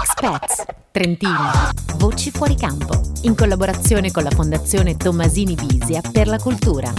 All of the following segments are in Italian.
Expats, Trentini, Voci fuori campo, in collaborazione con la Fondazione Tommasini Bisia per la cultura.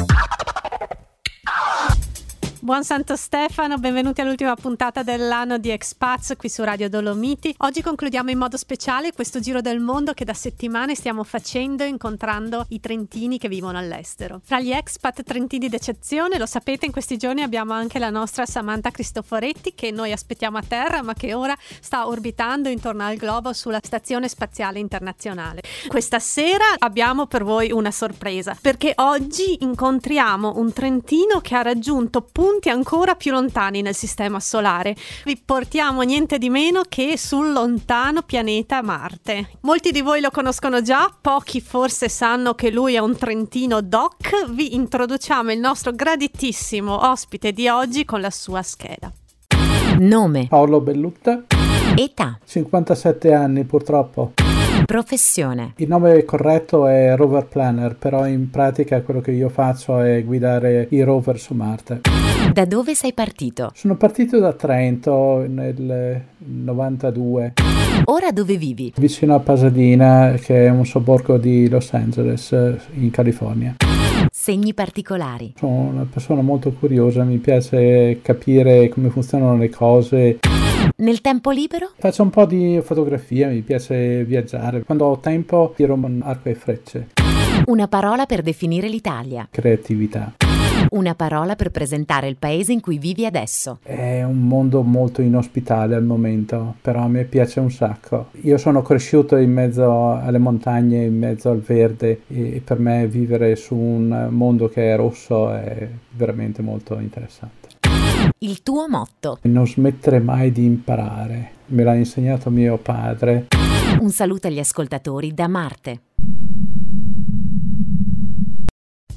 Buon Santo Stefano, benvenuti all'ultima puntata dell'anno di Expats qui su Radio Dolomiti. Oggi concludiamo in modo speciale questo giro del mondo che da settimane stiamo facendo incontrando i trentini che vivono all'estero. Fra gli expat trentini d'eccezione, lo sapete, in questi giorni abbiamo anche la nostra Samantha Cristoforetti che noi aspettiamo a terra ma che ora sta orbitando intorno al globo sulla Stazione Spaziale Internazionale. Questa sera abbiamo per voi una sorpresa perché oggi incontriamo un trentino che ha raggiunto punti punti ancora più lontani nel sistema solare. Vi portiamo niente di meno che sul lontano pianeta Marte. Molti di voi lo conoscono già, pochi forse sanno che lui è un trentino doc. Vi introduciamo il nostro graditissimo ospite di oggi con la sua scheda. Nome. Paolo Bellutta. Età. 57 anni purtroppo. Professione. Il nome corretto è rover planner, però in pratica quello che io faccio è guidare i rover su Marte. Da dove sei partito? Sono partito da Trento nel 92. Ora dove vivi? Vicino a Pasadena, che è un sobborgo di Los Angeles, in California. Segni particolari. Sono una persona molto curiosa, mi piace capire come funzionano le cose. Nel tempo libero? Faccio un po' di fotografia, mi piace viaggiare. Quando ho tempo tiro un arco e frecce. Una parola per definire l'Italia. Creatività. Una parola per presentare il paese in cui vivi adesso. È un mondo molto inospitale al momento, però a me piace un sacco. Io sono cresciuto in mezzo alle montagne, in mezzo al verde e per me vivere su un mondo che è rosso è veramente molto interessante. Il tuo motto. Non smettere mai di imparare. Me l'ha insegnato mio padre. Un saluto agli ascoltatori da Marte.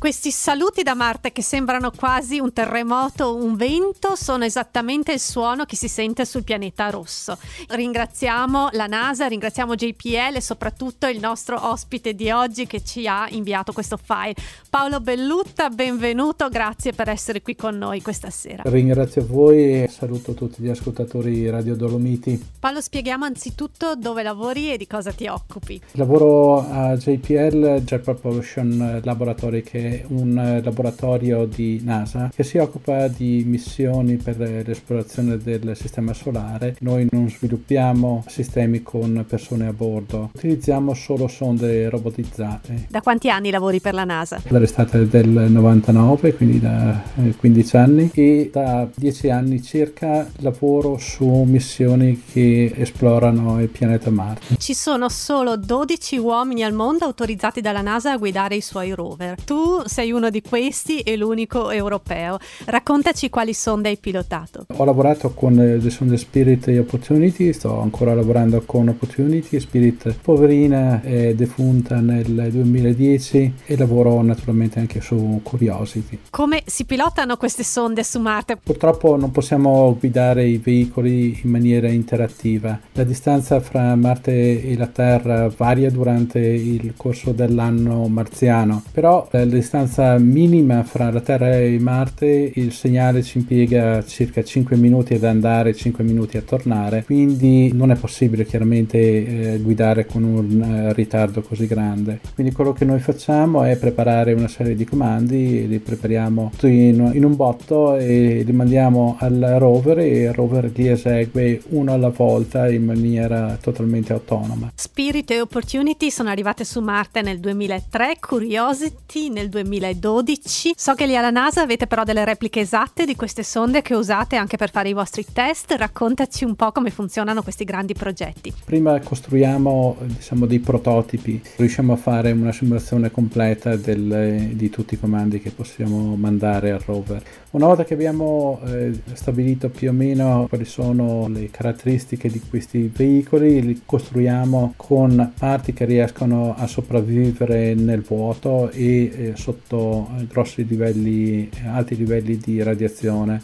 Questi saluti da Marte che sembrano quasi un terremoto, un vento, sono esattamente il suono che si sente sul pianeta rosso. Ringraziamo la NASA, ringraziamo JPL e soprattutto il nostro ospite di oggi che ci ha inviato questo file. Paolo Bellutta, benvenuto, grazie per essere qui con noi questa sera. Ringrazio voi e saluto tutti gli ascoltatori Radio Dolomiti. Paolo, spieghiamo anzitutto dove lavori e di cosa ti occupi. Lavoro a JPL, Jet Propulsion Laboratory, che è un laboratorio di NASA che si occupa di missioni per l'esplorazione del sistema solare. Noi non sviluppiamo sistemi con persone a bordo, utilizziamo solo sonde robotizzate. Da quanti anni lavori per la NASA? Dall'estate del 99, quindi da 15 anni, e da 10 anni circa lavoro su missioni che esplorano il pianeta Marte. Ci sono solo 12 uomini al mondo autorizzati dalla NASA a guidare i suoi rover. Tu sei uno di questi e l'unico europeo. Raccontaci quali sonde hai pilotato. Ho lavorato con le sonde Spirit e Opportunity, sto ancora lavorando con Opportunity, Spirit poverina è defunta nel 2010 e lavoro naturalmente anche su Curiosity. Come si pilotano queste sonde su Marte? Purtroppo non possiamo guidare i veicoli in maniera interattiva. La distanza fra Marte e la Terra varia durante il corso dell'anno marziano, però la distanza minima fra la Terra e Marte il segnale ci impiega circa 5 minuti ad andare e 5 minuti a tornare, quindi non è possibile chiaramente eh, guidare con un eh, ritardo così grande. Quindi quello che noi facciamo è preparare una serie di comandi, li prepariamo in, in un botto e li mandiamo al rover e il rover li esegue uno alla volta in maniera totalmente autonoma. Spirit e Opportunity sono arrivate su Marte nel 2003, Curiosity nel 2012. So che lì alla NASA avete però delle repliche esatte di queste sonde che usate anche per fare i vostri test. Raccontaci un po' come funzionano questi grandi progetti. Prima costruiamo diciamo, dei prototipi, riusciamo a fare una simulazione completa del, di tutti i comandi che possiamo mandare al rover. Una volta che abbiamo eh, stabilito più o meno quali sono le caratteristiche di questi veicoli, li costruiamo con parti che riescono a sopravvivere nel vuoto e eh, sotto grossi livelli, alti livelli di radiazione.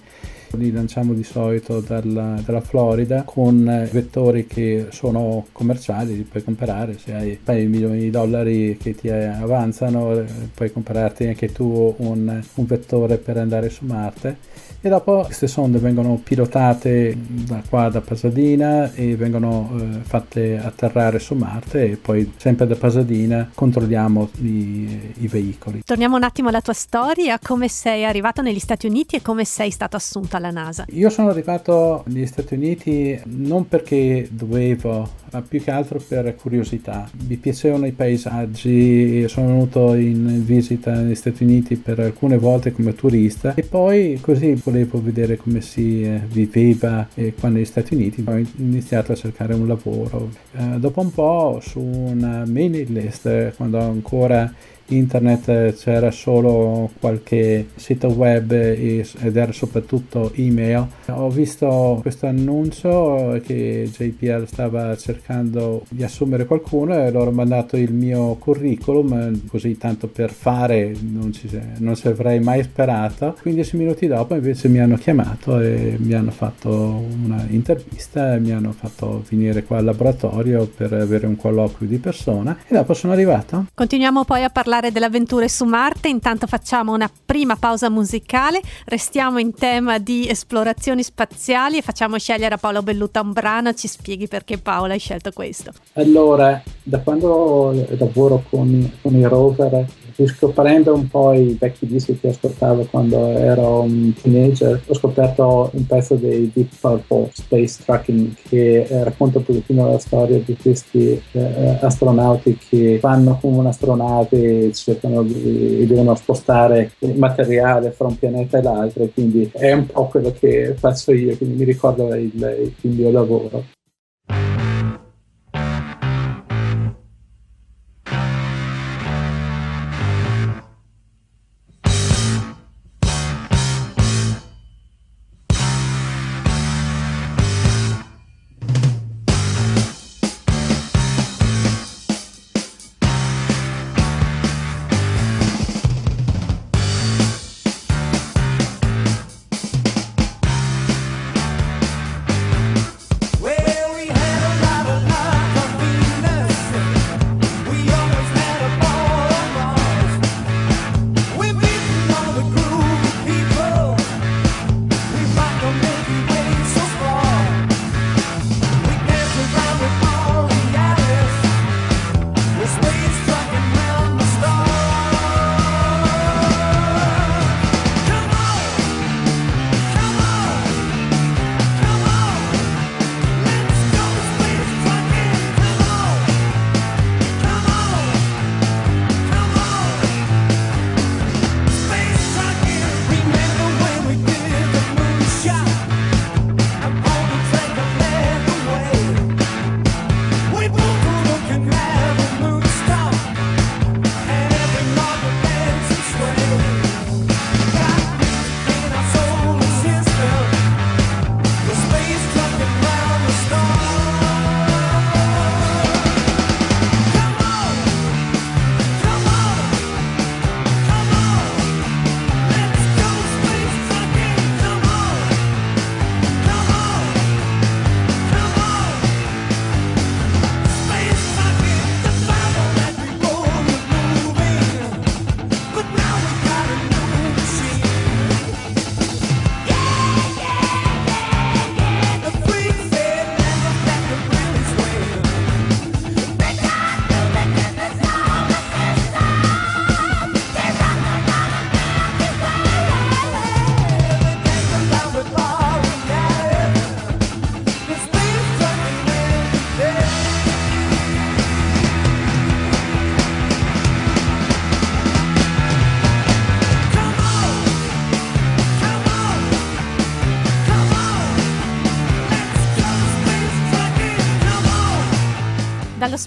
Li lanciamo di solito dalla, dalla, Florida con vettori che sono commerciali, li puoi comprare, se hai un milioni di dollari che ti avanzano puoi comprarti anche tu un, un vettore per andare su Marte e dopo queste sonde vengono pilotate da qua da Pasadena e vengono eh, fatte atterrare su Marte e poi sempre da Pasadena controlliamo i, i veicoli. Torniamo un attimo alla tua storia, come sei arrivato negli Stati Uniti e come sei stato assunto alla NASA? Io sono arrivato negli Stati Uniti non perché dovevo ma più che altro per curiosità. Mi piacevano i paesaggi, sono venuto in visita negli Stati Uniti per alcune volte come turista e poi così volevo vedere come si eh, viveva eh, qua negli Stati Uniti. Ho iniziato a cercare un lavoro. Eh, dopo un po' su una mailing list, quando ancora internet c'era solo qualche sito web ed era soprattutto email. Ho visto questo annuncio che JPL stava cercando di assumere qualcuno e loro ho mandato il mio curriculum così tanto per fare non ci, non ci avrei mai sperato 15 minuti dopo invece mi hanno chiamato e mi hanno fatto una intervista e mi hanno fatto venire qua al laboratorio per avere un colloquio di persona e dopo sono arrivato continuiamo poi a parlare parlare delle avventure su Marte, intanto facciamo una prima pausa musicale, restiamo in tema di esplorazioni spaziali e facciamo scegliere a Paolo Belluta un brano, ci spieghi perché Paolo hai scelto questo. Allora, da quando lavoro con, con i rover riscoprendo un po' i vecchi dischi che ascoltavo quando ero un teenager, ho scoperto un pezzo dei Deep Purple Space Tracking che eh, racconta un pochettino la storia di questi eh, astronauti che vanno con un'astronave e cercano di, devono spostare il materiale fra un pianeta e l'altro, quindi è un po' quello che faccio io, quindi mi ricorda il, il mio lavoro.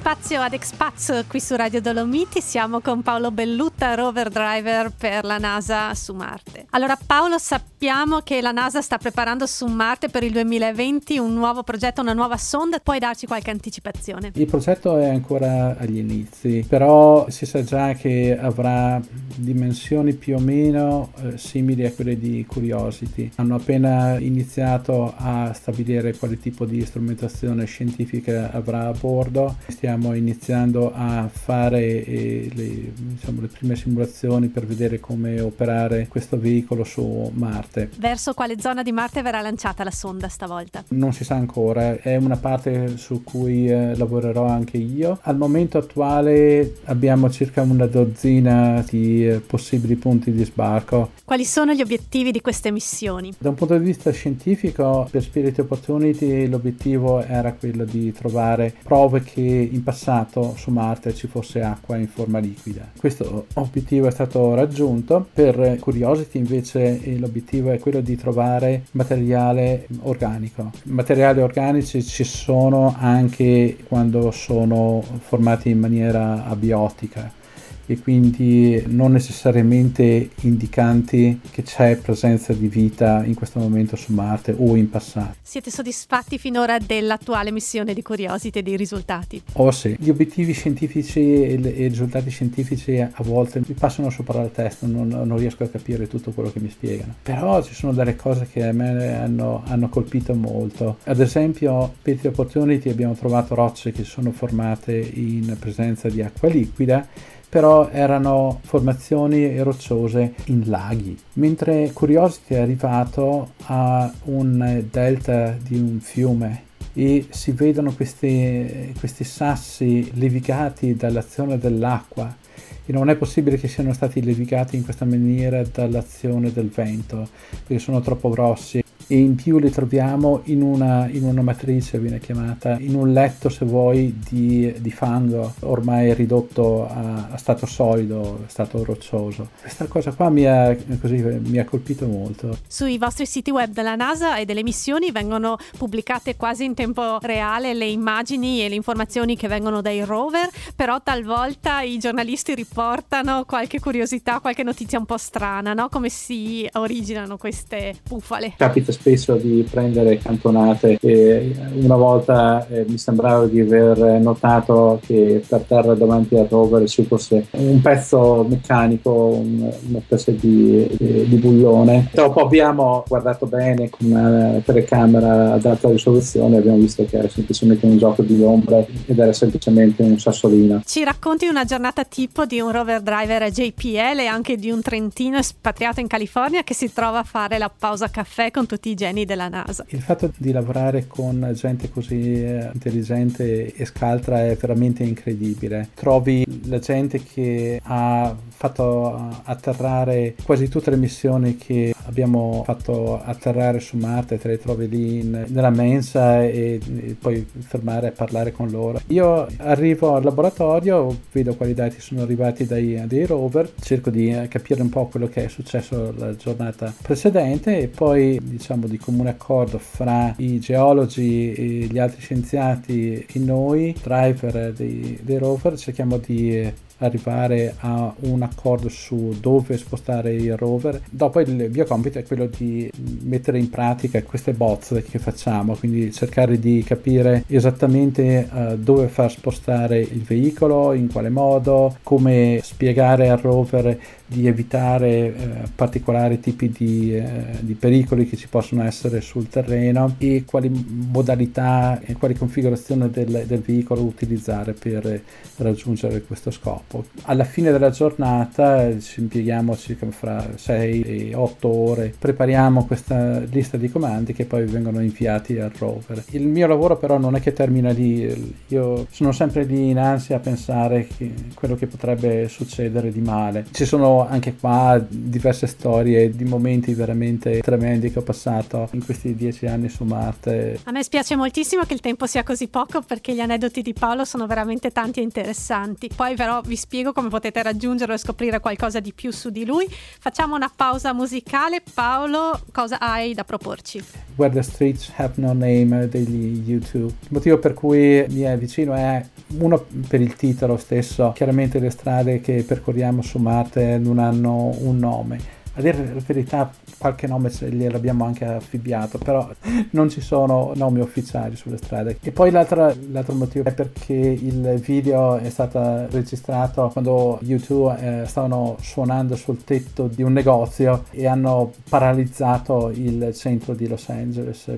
Spazio ad Expats qui su Radio Dolomiti. Siamo con Paolo Bellutta, rover driver per la NASA su Marte. Allora Paolo, sappiamo che la NASA sta preparando su Marte per il 2020 un nuovo progetto, una nuova sonda. Puoi darci qualche anticipazione? Il progetto è ancora agli inizi, però si sa già che avrà dimensioni più o meno eh, simili a quelle di Curiosity. Hanno appena iniziato a stabilire quale tipo di strumentazione scientifica avrà a bordo Stiamo iniziando a fare eh, le, diciamo, le prime simulazioni per vedere come operare questo veicolo su Marte. Verso quale zona di Marte verrà lanciata la sonda stavolta? Non si sa ancora, è una parte su cui eh, lavorerò anche io. Al momento attuale abbiamo circa una dozzina di eh, possibili punti di sbarco. Quali sono gli obiettivi di queste missioni? Da un punto di vista scientifico, per Spirit Opportunity l'obiettivo era quello di trovare prove che in passato su Marte ci fosse acqua in forma liquida. Questo obiettivo è stato raggiunto. Per Curiosity invece l'obiettivo è quello di trovare materiale organico. Materiali organici ci sono anche quando sono formati in maniera abiotica e quindi non necessariamente indicanti che c'è presenza di vita in questo momento su Marte o in passato. Siete soddisfatti finora dell'attuale missione di Curiosity e dei risultati? Oh sì, gli obiettivi scientifici e, i risultati scientifici a volte mi passano sopra la testa, non, non, riesco a capire tutto quello che mi spiegano. Però ci sono delle cose che a me hanno, hanno colpito molto. Ad esempio, per the Opportunity abbiamo trovato rocce che sono formate in presenza di acqua liquida però erano formazioni rocciose in laghi, mentre Curiosity è arrivato a un delta di un fiume e si vedono questi, questi sassi levigati dall'azione dell'acqua e non è possibile che siano stati levigati in questa maniera dall'azione del vento perché sono troppo grossi e in più li troviamo in una, in una matrice, viene chiamata, in un letto se vuoi di, di fango ormai ridotto a, a, stato solido, stato roccioso. Questa cosa qua mi ha, così, mi ha colpito molto. Sui vostri siti web della NASA e delle missioni vengono pubblicate quasi in tempo reale le immagini e le informazioni che vengono dai rover, però talvolta i giornalisti riportano qualche curiosità, qualche notizia un po' strana, no? come si originano queste bufale. Capita spesso di prendere cantonate e una volta eh, mi sembrava di aver notato che per terra davanti al rover ci fosse un pezzo meccanico, un, una specie di, di, di, bullone. Dopo abbiamo guardato bene con una telecamera ad alta risoluzione abbiamo visto che era semplicemente un gioco di ombre ed era semplicemente un sassolino. Ci racconti una giornata tipo di un rover driver JPL e anche di un trentino espatriato in California che si trova a fare la pausa caffè con tutti i geni della NASA. Il fatto di lavorare con gente così eh, intelligente e scaltra è veramente incredibile. Trovi la gente che ha fatto atterrare quasi tutte le missioni che abbiamo fatto atterrare su Marte, te le trovi lì in, nella mensa e, e puoi fermare a parlare con loro. Io arrivo al laboratorio, vedo quali dati sono arrivati dai, dai rover, cerco di eh, capire un po' quello che è successo la giornata precedente e poi diciamo di comune accordo fra i geologi e gli altri scienziati e noi, driver dei, dei rover, cerchiamo di arrivare a un accordo su dove spostare il rover. Dopo il mio compito è quello di mettere in pratica queste bozze che facciamo, quindi cercare di capire esattamente uh, dove far spostare il veicolo, in quale modo, come spiegare al rover di evitare eh, particolari tipi di, eh, di, pericoli che ci possono essere sul terreno e quali modalità e quali configurazioni del, del veicolo utilizzare per raggiungere questo scopo. Alla fine della giornata ci impieghiamo circa fra 6 e 8 ore, prepariamo questa lista di comandi che poi vengono inviati al rover. Il mio lavoro però non è che termina lì, io sono sempre lì in ansia a pensare che quello che potrebbe succedere di male. Ci sono anche qua diverse storie di momenti veramente tremendi che ho passato in questi dieci anni su Marte. A me spiace moltissimo che il tempo sia così poco perché gli aneddoti di Paolo sono veramente tanti e interessanti. Poi però vi spiego come potete raggiungerlo e scoprire qualcosa di più su di lui. Facciamo una pausa musicale. Paolo, cosa hai da proporci? Where the Streets Have No Name degli YouTube. Il motivo per cui mi è vicino è uno per il titolo stesso. Chiaramente le strade che percorriamo su Marte non hanno un nome. A dire la verità, qualche nome gliel'abbiamo anche affibbiato, però non ci sono nomi ufficiali sulle strade. E poi l'altro motivo è perché il video è stato registrato quando YouTube eh, stavano suonando sul tetto di un negozio e hanno paralizzato il centro di Los Angeles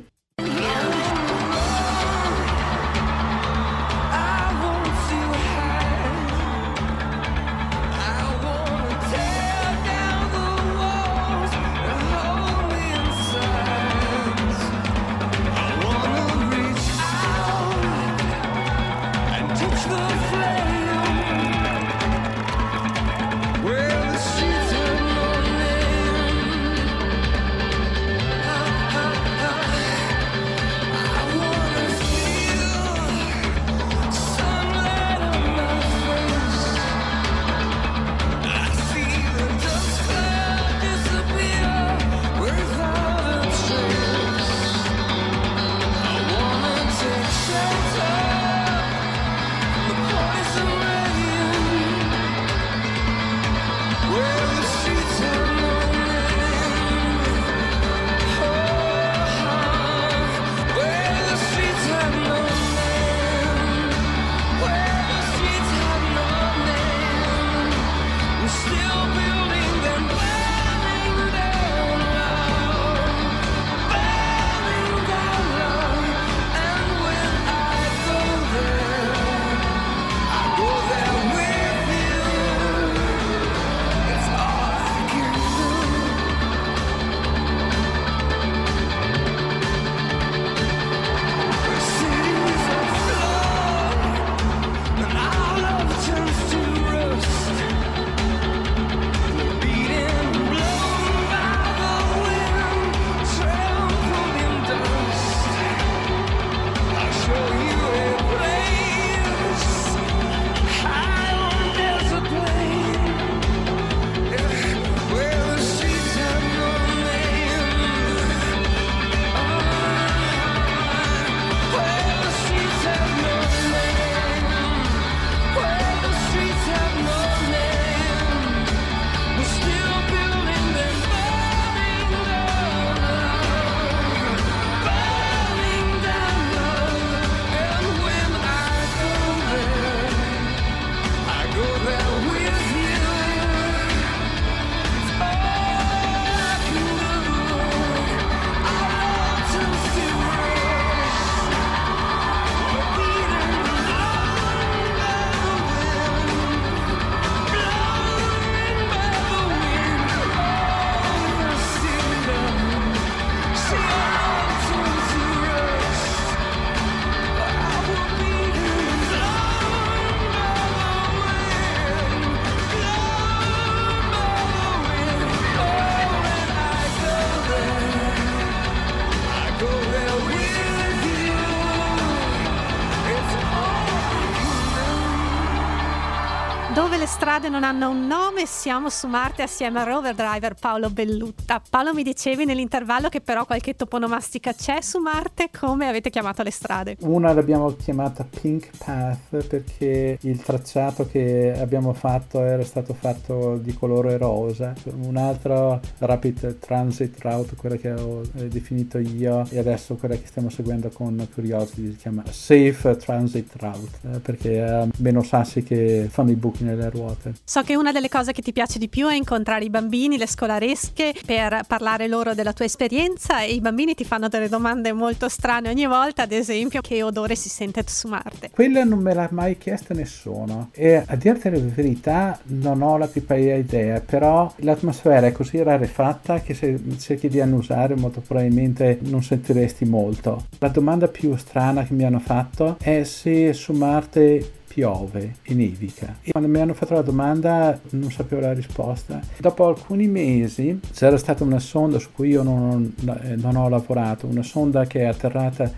le strade non hanno un nome, siamo su Marte assieme a rover driver Paolo Bellutta. Paolo mi dicevi nell'intervallo che però qualche toponomastica c'è su Marte, come avete chiamato le strade? Una l'abbiamo chiamata Pink Path perché il tracciato che abbiamo fatto era stato fatto di colore rosa, un'altra Rapid Transit Route, quella che ho eh, definito io e adesso quella che stiamo seguendo con Curiosity si chiama Safe Transit Route eh, perché ha meno sassi che fanno i buchi nelle ruote. So che una delle cose che ti piace di più è incontrare i bambini, le scolaresche, per parlare loro della tua esperienza e i bambini ti fanno delle domande molto strane ogni volta, ad esempio che odore si sente su Marte. Quella non me l'ha mai chiesta nessuno e a dirti la verità non ho la più pallida idea, però l'atmosfera è così rarefatta che se cerchi di annusare molto probabilmente non sentiresti molto. La domanda più strana che mi hanno fatto è se su Marte piove e nevica. E quando mi hanno fatto la domanda non sapevo la risposta. Dopo alcuni mesi c'era stata una sonda su cui io non, non ho lavorato, una sonda che è atterrata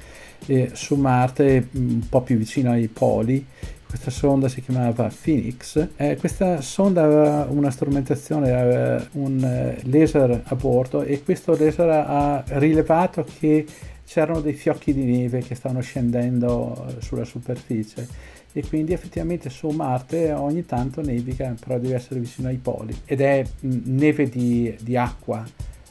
eh, su Marte un po' più vicino ai poli questa sonda si chiamava Phoenix. Eh, questa sonda aveva una strumentazione, aveva un eh, laser a bordo e questo laser ha rilevato che c'erano dei fiocchi di neve che stavano scendendo eh, sulla superficie e quindi effettivamente su Marte ogni tanto nevica, però deve essere vicino ai poli. Ed è neve di, di acqua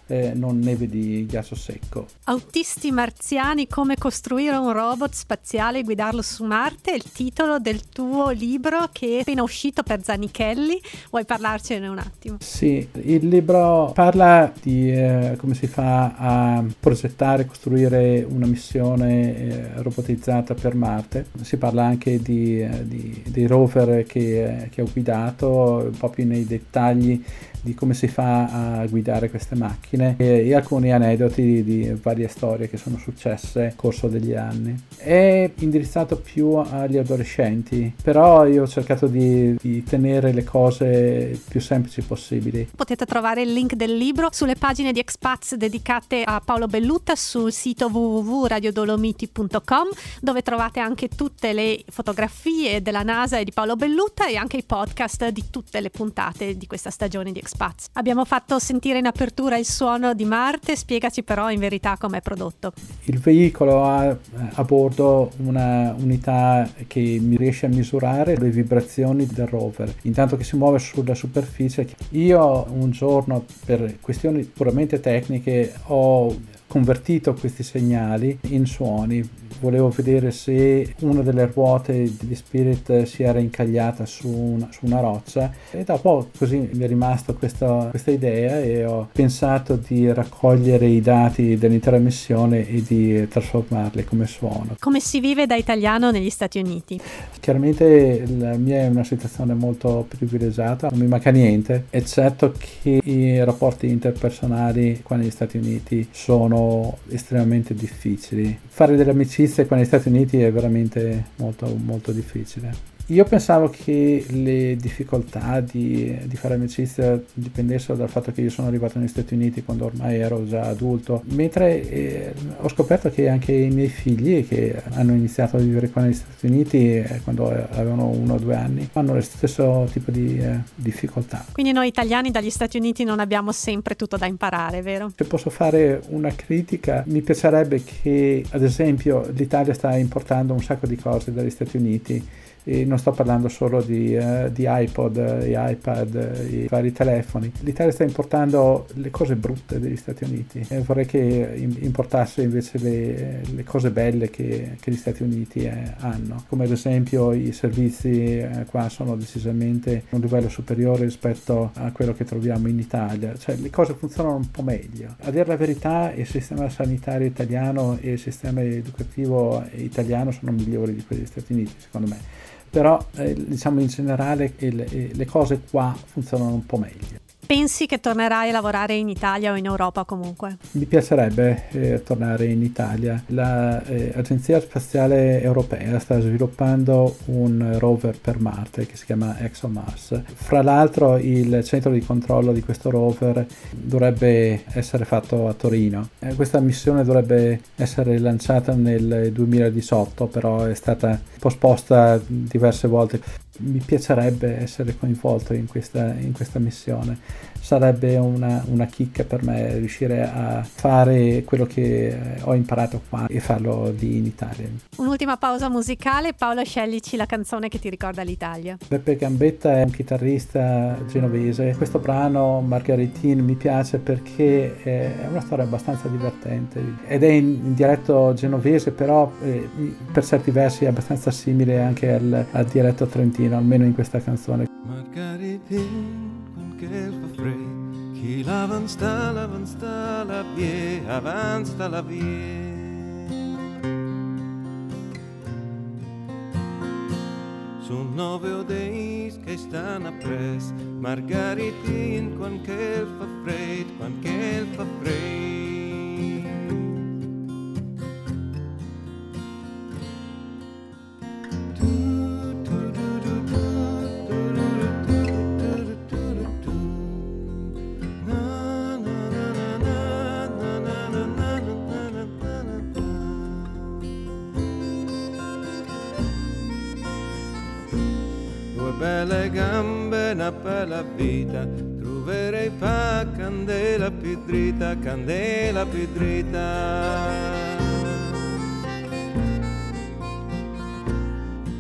eh, non neve di ghiaccio secco. Autisti marziani, come costruire un robot spaziale e guidarlo su Marte, è il titolo del tuo libro che è appena uscito per Zanichelli. Vuoi parlarcene un attimo? Sì, il libro parla di eh, come si fa a progettare e costruire una missione eh, robotizzata per Marte. Si parla anche di, eh, di, dei rover che, eh, che ho guidato, un po' più nei dettagli di come si fa a guidare queste macchine e, e alcuni aneddoti di, di, varie storie che sono successe nel corso degli anni. È indirizzato più agli adolescenti, però io ho cercato di, di tenere le cose più semplici possibili. Potete trovare il link del libro sulle pagine di Expats dedicate a Paolo Bellutta sul sito www.radiodolomiti.com dove trovate anche tutte le fotografie della NASA e di Paolo Bellutta e anche i podcast di tutte le puntate di questa stagione di Expats. Abbiamo fatto sentire in apertura il suono di Marte, spiegaci però in verità com'è prodotto. Il veicolo ha a bordo una unità che riesce a misurare le vibrazioni del rover, intanto che si muove sulla superficie. Io un giorno per questioni puramente tecniche ho convertito questi segnali in suoni volevo vedere se una delle ruote di Spirit si era incagliata su una, su una roccia e dopo così mi è rimasta questa, questa, idea e ho pensato di raccogliere i dati dell'intera missione e di trasformarli come suono. Come si vive da italiano negli Stati Uniti? Chiaramente la mia è una situazione molto privilegiata, non mi manca niente, eccetto che i rapporti interpersonali qua negli Stati Uniti sono estremamente difficili. Fare delle amicizie amicizia con gli Stati Uniti è veramente molto, molto difficile. Io pensavo che le difficoltà di, di, fare amicizia dipendessero dal fatto che io sono arrivato negli Stati Uniti quando ormai ero già adulto, mentre eh, ho scoperto che anche i miei figli che hanno iniziato a vivere qua negli Stati Uniti eh, quando avevano uno o due anni hanno lo stesso tipo di eh, difficoltà. Quindi noi italiani dagli Stati Uniti non abbiamo sempre tutto da imparare, vero? Se posso fare una critica, mi piacerebbe che ad esempio l'Italia sta importando un sacco di cose dagli Stati Uniti e non sto parlando solo di, uh, di iPod, e iPad, i vari telefoni. L'Italia sta importando le cose brutte degli Stati Uniti e vorrei che importasse invece le, le cose belle che, che, gli Stati Uniti eh, hanno, come ad esempio i servizi eh, qua sono decisamente a un livello superiore rispetto a quello che troviamo in Italia, cioè le cose funzionano un po' meglio. A dire la verità il sistema sanitario italiano e il sistema educativo italiano sono migliori di quelli degli Stati Uniti, secondo me però eh, diciamo in generale le, le cose qua funzionano un po' meglio. Pensi che tornerai a lavorare in Italia o in Europa comunque? Mi piacerebbe eh, tornare in Italia. L'Agenzia eh, Spaziale Europea sta sviluppando un rover per Marte che si chiama ExoMars. Fra l'altro il centro di controllo di questo rover dovrebbe essere fatto a Torino. Eh, questa missione dovrebbe essere lanciata nel 2018, però è stata posposta diverse volte. Mi piacerebbe essere coinvolto in questa, in questa missione. Sarebbe una, una, chicca per me riuscire a fare quello che ho imparato qua e farlo lì in Italia. Un'ultima pausa musicale. Paolo, sceglici la canzone che ti ricorda l'Italia. Beppe Gambetta è un chitarrista genovese. Questo brano, Margaritine, mi piace perché è una storia abbastanza divertente ed è in, in dialetto genovese, però eh, per certi versi è abbastanza simile anche al, al dialetto trentino, almeno in questa canzone. Margaritine, con che fa freddo, chi l'avanza, l'avanza, la vie, avanza la vie. Sono nove o dei che stanno appresso, Margaritin, quan che fa freddo, quan che fa freddo. Una bella vita, troverei pa candela più dritta, candela più dritta.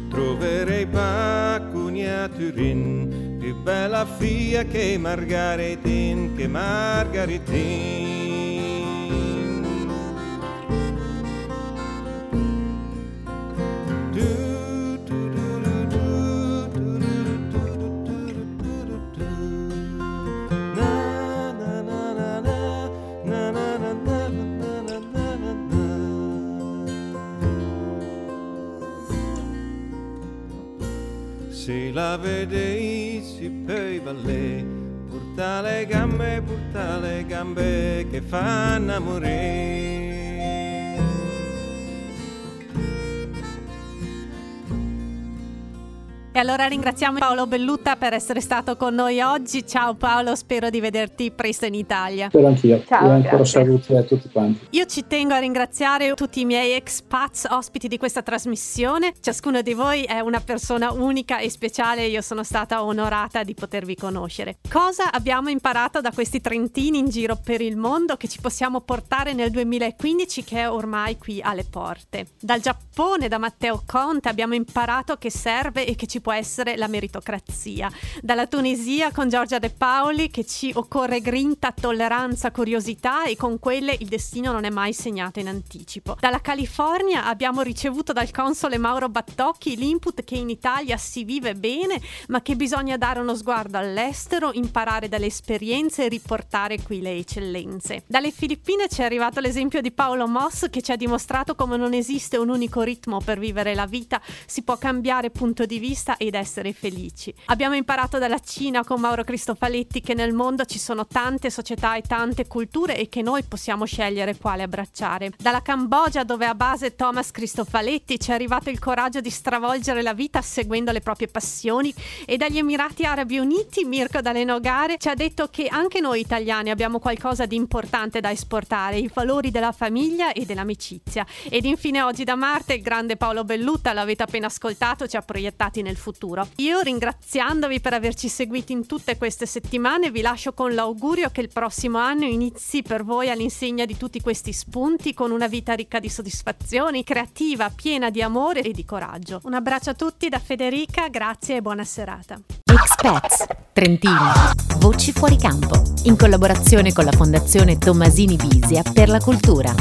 Troverei pa cugnatura più bella figlia che Margaritin, che Margaritin. La vedessi poi ballet, porta le gambe, porta le gambe che fanno amore. E allora ringraziamo Paolo Bellutta per essere stato con noi oggi. Ciao Paolo, spero di vederti presto in Italia. Spero anch'io. Ciao, e ancora grazie. saluti a tutti quanti. Io ci tengo a ringraziare tutti i miei expats ospiti di questa trasmissione. Ciascuno di voi è una persona unica e speciale e io sono stata onorata di potervi conoscere. Cosa abbiamo imparato da questi trentini in giro per il mondo che ci possiamo portare nel 2015 che è ormai qui alle porte? Dal Giappone, da Matteo Conte, abbiamo imparato che serve e che ci può essere la meritocrazia. Dalla Tunisia con Giorgia De Paoli che ci occorre grinta, tolleranza, curiosità e con quelle il destino non è mai segnato in anticipo. Dalla California abbiamo ricevuto dal console Mauro Battocchi l'input che in Italia si vive bene, ma che bisogna dare uno sguardo all'estero, imparare dalle esperienze e riportare qui le eccellenze. Dalle Filippine ci è arrivato l'esempio di Paolo Moss che ci ha dimostrato come non esiste un unico ritmo per vivere la vita, si può cambiare punto di vista ed essere felici. Abbiamo imparato dalla Cina con Mauro Cristofaletti che nel mondo ci sono tante società e tante culture e che noi possiamo scegliere quale abbracciare. Dalla Cambogia dove a base Thomas Cristofaletti ci è arrivato il coraggio di stravolgere la vita seguendo le proprie passioni e dagli Emirati Arabi Uniti Mirko Dalenogare ci ha detto che anche noi italiani abbiamo qualcosa di importante da esportare, i valori della famiglia e dell'amicizia. Ed infine oggi da Marte il grande Paolo Bellutta, l'avete appena ascoltato, ci ha proiettati nel futuro futuro. Io ringraziandovi per averci seguiti in tutte queste settimane vi lascio con l'augurio che il prossimo anno inizi per voi all'insegna di tutti questi spunti con una vita ricca di soddisfazioni, creativa, piena di amore e di coraggio. Un abbraccio a tutti da Federica, grazie e buona serata. Expats Trentino. Voci fuori campo. In collaborazione con la Fondazione Tommasini Bisia per la cultura.